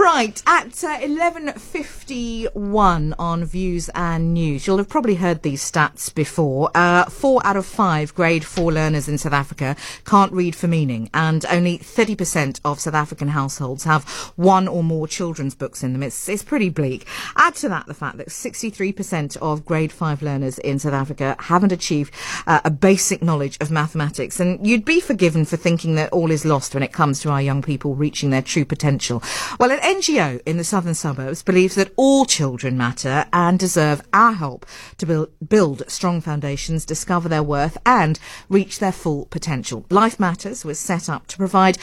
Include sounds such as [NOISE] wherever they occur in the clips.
Right, at uh, 11.51 on Views and News, you'll have probably heard these stats before. Uh, four out of five grade four learners in South Africa can't read for meaning, and only 30% of South African households have one or more children's books in them. It's, it's pretty bleak. Add to that the fact that 63% of grade five learners in South Africa haven't achieved uh, a basic knowledge of mathematics, and you'd be forgiven for thinking that all is lost when it comes to our young people reaching their true potential. Well, an NGO in the southern suburbs believes that all children matter and deserve our help to build, build strong foundations, discover their worth, and reach their full potential. Life Matters was set up to provide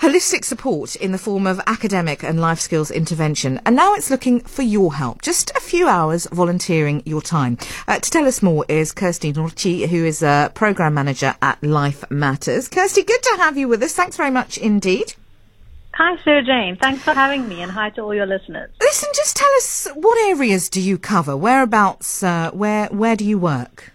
holistic support in the form of academic and life skills intervention. And now it's looking for your help. Just a few hours volunteering your time. Uh, to tell us more is Kirsty Nortje, who is a program manager at Life Matters. Kirsty, good to have you with us. Thanks very much indeed. Hi, Sara-Jayne. Thanks for having me, and hi to all your listeners. Listen, just tell us what areas do you cover? Whereabouts? Uh, where where do you work?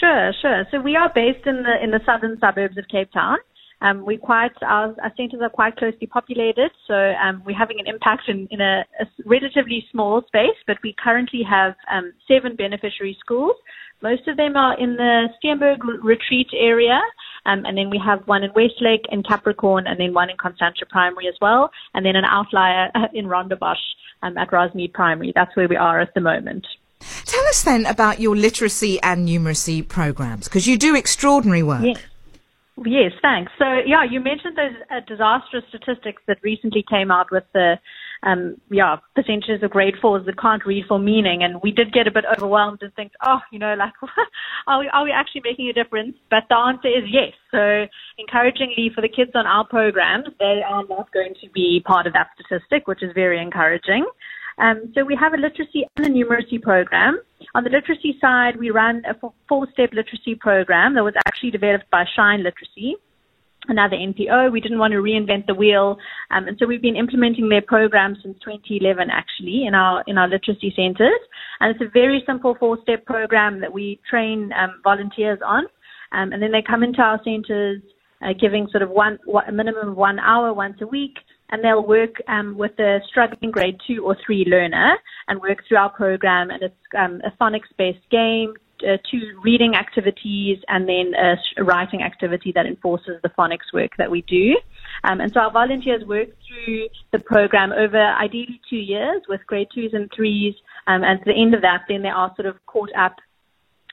Sure, sure. So we are based in the in the southern suburbs of Cape Town. Um, we quite our, our centres are quite closely populated, so um, we're having an impact in, in a, a, relatively small space. But we currently have um, seven beneficiary schools. Most of them are in the Steenberg Retreat area, um, and then we have one in Westlake in Capricorn, and then one in Constantia Primary as well, and then an outlier in Rondebosch um, at Rosmead Primary. That's where we are at the moment. Tell us then about your literacy and numeracy programs, because you do extraordinary work. Yes. Yes, thanks. So, yeah, you mentioned those uh, disastrous statistics that recently came out with the, um, yeah, percentages of grade fours that can't read for meaning, and we did get a bit overwhelmed and think, oh, you know, like, [LAUGHS] are we are we actually making a difference? But the answer is yes. So, encouragingly for the kids on our programs, they are not going to be part of that statistic, which is very encouraging. Um, so we have a literacy and a numeracy program. On the literacy side, we run a four-step literacy program that was actually developed by Shine Literacy, another NPO. We didn't want to reinvent the wheel, um, and so we've been implementing their program since 2011, actually, in our in our literacy centres. And it's a very simple four-step program that we train um, volunteers on, um, and then they come into our centres, uh, giving sort of one a minimum of one hour once a week and they'll work um, with a struggling grade two or three learner and work through our program. And it's um, a phonics-based game, uh, two reading activities, and then a writing activity that enforces the phonics work that we do. Um, and so our volunteers work through the program over ideally two years with grade twos and threes. Um, and at the end of that, then they are sort of caught up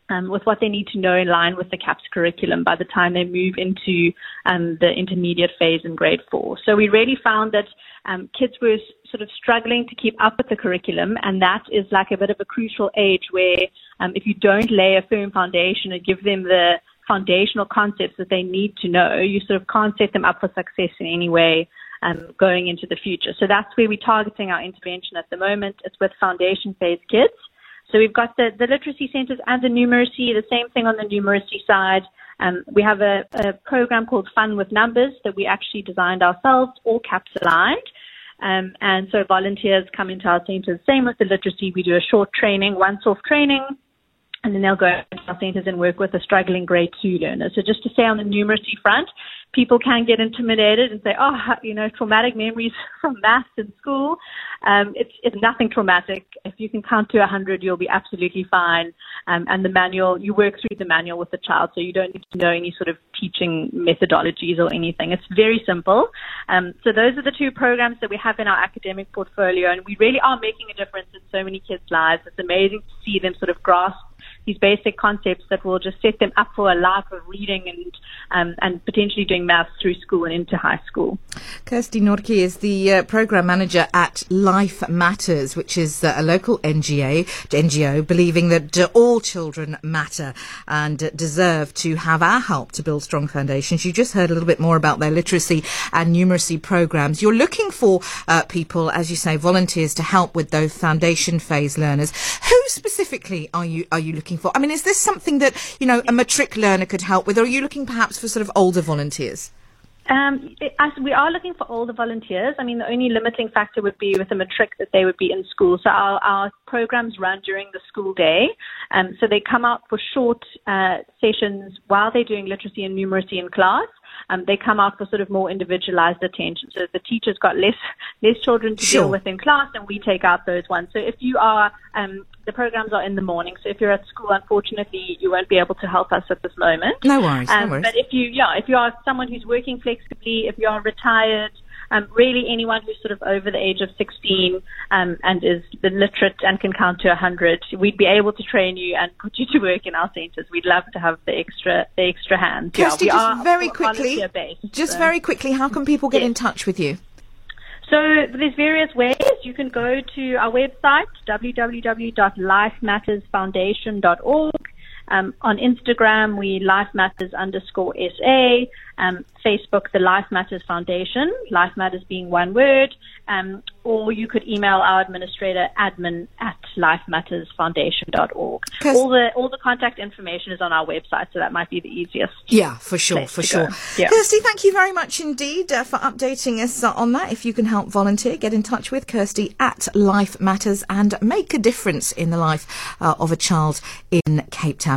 um, with what they need to know in line with the CAPS curriculum by the time they move into um, the intermediate phase in grade four. So we really found that um, kids were sort of struggling to keep up with the curriculum, and that is like a bit of a crucial age where um, if you don't lay a firm foundation and give them the foundational concepts that they need to know, you sort of can't set them up for success in any way. Um, going into the future. So that's where we're targeting our intervention at the moment. It's with foundation phase kids. So we've got the, the literacy centres and the numeracy, the same thing on the numeracy side. Um, we have a, a, program called Fun with Numbers that we actually designed ourselves, all caps aligned. Um, and so volunteers come into our centres. Same with the literacy. We do a short training, once off training, and then they'll go to our centres and work with a struggling grade two learner. So just to say on the numeracy front, people can get intimidated and say, oh, you know, traumatic memories [LAUGHS] from maths in school. Um, it's, it's nothing traumatic. If you can count to 100, you'll be absolutely fine. Um, and the manual, you work through the manual with the child, so you don't need to know any sort of teaching methodologies or anything. It's very simple. Um, so those are the two programs that we have in our academic portfolio, and we really are making a difference in so many kids' lives. It's amazing to see them sort of grasp these basic concepts that will just set them up for a life of reading and um, and potentially doing maths through school and into high school. Kirsty Nortje is the uh, program manager at Life Matters, which is uh, a local NGO, NGO believing that uh, all children matter and deserve to have our help to build strong foundations. You just heard a little bit more about their literacy and numeracy programs. You're looking for uh, people, as you say, volunteers to help with those foundation phase learners. Who specifically are you are you looking for? I mean, is this something that, you know, a matric learner could help with, or are you looking perhaps for sort of older volunteers? Um, it, as we are looking for older volunteers. I mean, the only limiting factor would be with a matric that they would be in school. So our, our programs run during the school day. Um, so they come out for short uh, sessions while they're doing literacy and numeracy in class. Um, they come out for sort of more individualized attention. So the teacher's got less less children to Sure. deal with in class, and we take out those ones. So if you are um, the programs are in the morning. So if you're at school, unfortunately, you won't be able to help us at this moment. No worries, no Um, worries. But if you, yeah, if you are someone who's working flexibly, if you are retired, um, really anyone who's sort of over the age of 16 um, and is literate and can count to 100, we'd be able to train you and put you to work in our centres. We'd love to have the extra, the extra hands. Kirsty, yeah, just are very quickly, volunteer-based, just so- very quickly, how can people get Yes. in touch with you? so there's various ways. You can go to our website, www.lifemattersfoundation.org. Um, on Instagram, we Life Matters underscore SA. Um, Facebook, the Life Matters Foundation, Life Matters being one word. Um, or you could email our administrator, admin at lifemattersfoundation.org. All the, all the contact information is on our website, so that might be the easiest. Yeah, for sure, for sure. Yeah. Kirsty, thank you very much indeed uh, for updating us on that. If you can help volunteer, get in touch with Kirsty at Life Matters and make a difference in the life uh, of a child in Cape Town.